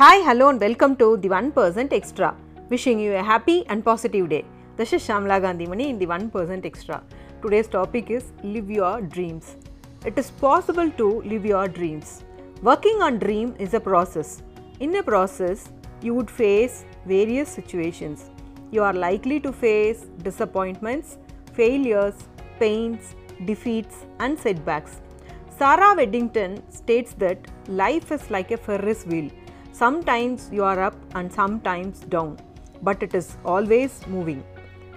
Hi, hello, and welcome to the 1% Extra. Wishing you a happy and positive day. This is Shyamala Gandhimani in the 1% Extra. Today's topic is Live Your Dreams. It is possible to live your dreams. Working on dream is a process. In a process, you would face various situations. You are likely to face disappointments, failures, pains, defeats, and setbacks. Sarah Weddington states that life is like a Ferris wheel. Sometimes you are up and sometimes down, but it is always moving.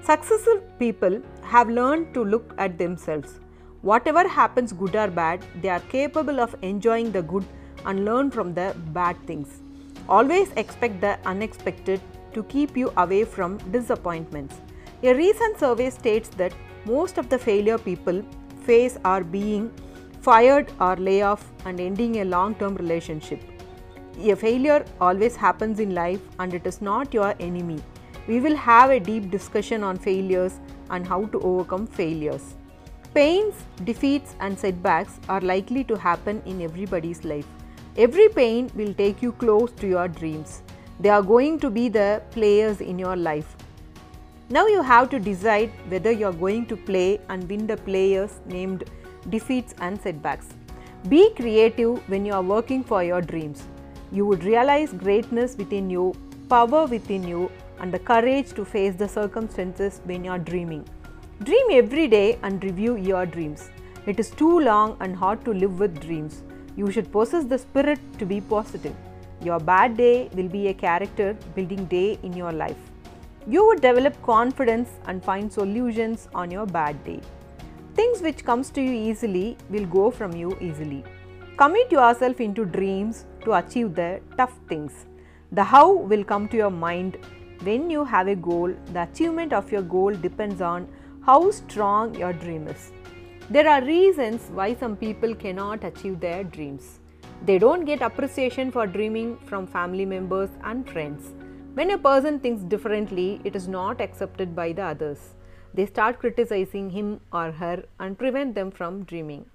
Successful people have learned to look at themselves. Whatever happens, good or bad, they are capable of enjoying the good and learn from the bad things. Always expect the unexpected to keep you away from disappointments. A recent survey states that most of the failure people face are being fired or lay off and ending a long term relationship. A failure always happens in life and it is not your enemy. We will have a deep discussion on failures and how to overcome failures. Pains, defeats, and setbacks are likely to happen in everybody's life. Every pain will take you close to your dreams. They are going to be the players in your life. Now you have to decide whether you are going to play and win the players named defeats and setbacks. Be creative when you are working for your dreams. You would realize greatness within you, power within you, and the courage to face the circumstances when you are dreaming. Dream every day and review your dreams. It is too long and hard to live with dreams. You should possess the spirit to be positive. Your bad day will be a character building day in your life. You would develop confidence and find solutions on your bad day. Things which comes to you easily will go from you easily. Commit yourself into dreams to achieve the tough things. The how will come to your mind when you have a goal. The achievement of your goal depends on how strong your dream is. There are reasons why some people cannot achieve their dreams. They don't get appreciation for dreaming from family members and friends. When a person thinks differently, it is not accepted by the others. They start criticizing him or her and prevent them from dreaming.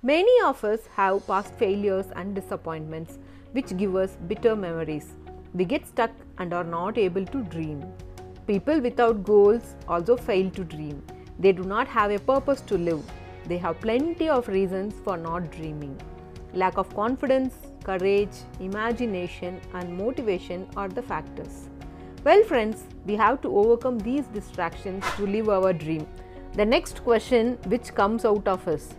Many of us have past failures and disappointments which give us bitter memories. We get stuck and are not able to dream. People without goals also fail to dream. They do not have a purpose to live. They have plenty of reasons for not dreaming. Lack of confidence, courage, imagination, and motivation are the factors. Well, friends, we have to overcome these distractions to live our dream. The next question which comes out of us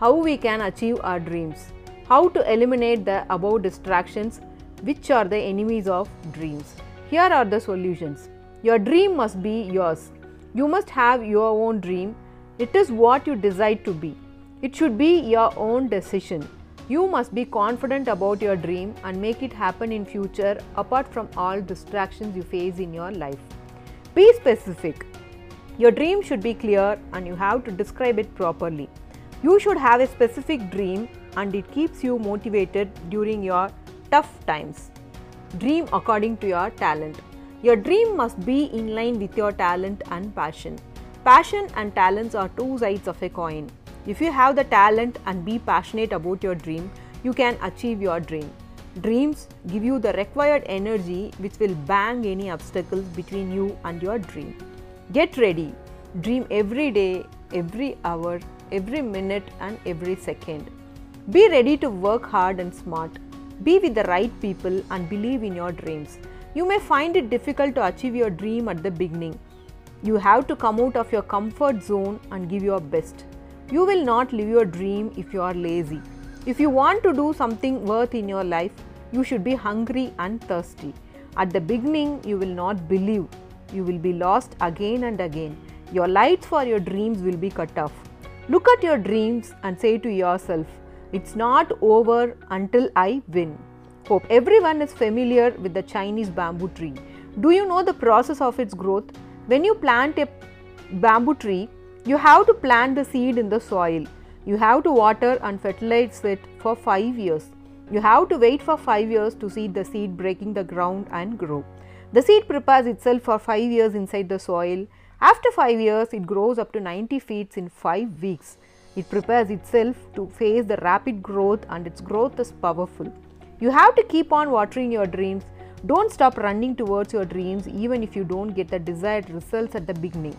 how we can achieve our dreams, how to eliminate the above distractions which are the enemies of dreams. Here are the solutions. Your dream must be yours. You must have your own dream. It is what you decide to be. It should be your own decision. You must be confident about your dream and make it happen in future apart from all distractions you face in your life. Be specific. Your dream should be clear and you have to describe it properly. You should have a specific dream and it keeps you motivated during your tough times. Dream according to your talent. Your dream must be in line with your talent and passion. Passion and talents are two sides of a coin. If you have the talent and be passionate about your dream, you can achieve your dream. Dreams give you the required energy which will bang any obstacles between you and your dream. Get ready. Dream every day, every hour, every minute, and every second. Be ready to work hard and smart. Be with the right people and believe in your dreams. You may find it difficult to achieve your dream at the beginning. You have to come out of your comfort zone and give your best. You will not live your dream if you are lazy. If you want to do something worth in your life, you should be hungry and thirsty. At the beginning, you will not believe. You will be lost again and again. Your lights for your dreams will be cut off. Look at your dreams and say to yourself, It's not over until I win. Hope everyone is familiar with the Chinese bamboo tree. Do you know the process of its growth? When you plant a bamboo tree, you have to plant the seed in the soil. You have to water and fertilize it for 5 years. You have to wait for 5 years to see the seed breaking the ground and grow. The seed prepares itself for 5 years inside the soil. After 5 years, it grows up to 90 feet in 5 weeks. It prepares itself to face the rapid growth and its growth is powerful. You have to keep on watering your dreams. Don't stop running towards your dreams even if you don't get the desired results at the beginning.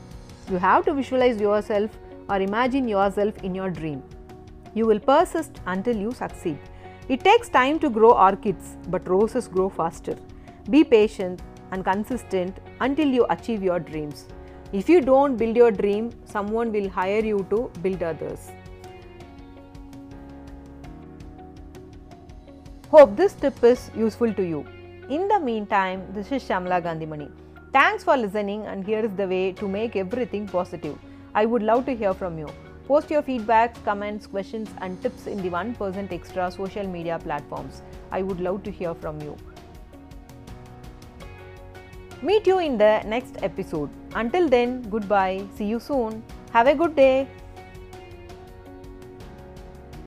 You have to visualize yourself or imagine yourself in your dream. You will persist until you succeed. It takes time to grow orchids, but roses grow faster. Be patient and consistent until you achieve your dreams. If you don't build your dream, someone will hire you to build others. Hope this tip is useful to you. In the meantime, this is Shyamala Gandhimani. Thanks for listening, and here is the way to make everything positive. I would love to hear from you. Post your feedbacks, comments, questions, and tips in the 1% extra social media platforms. I would love to hear from you. Meet you in the next episode. Until then, goodbye. See you soon. Have a good day.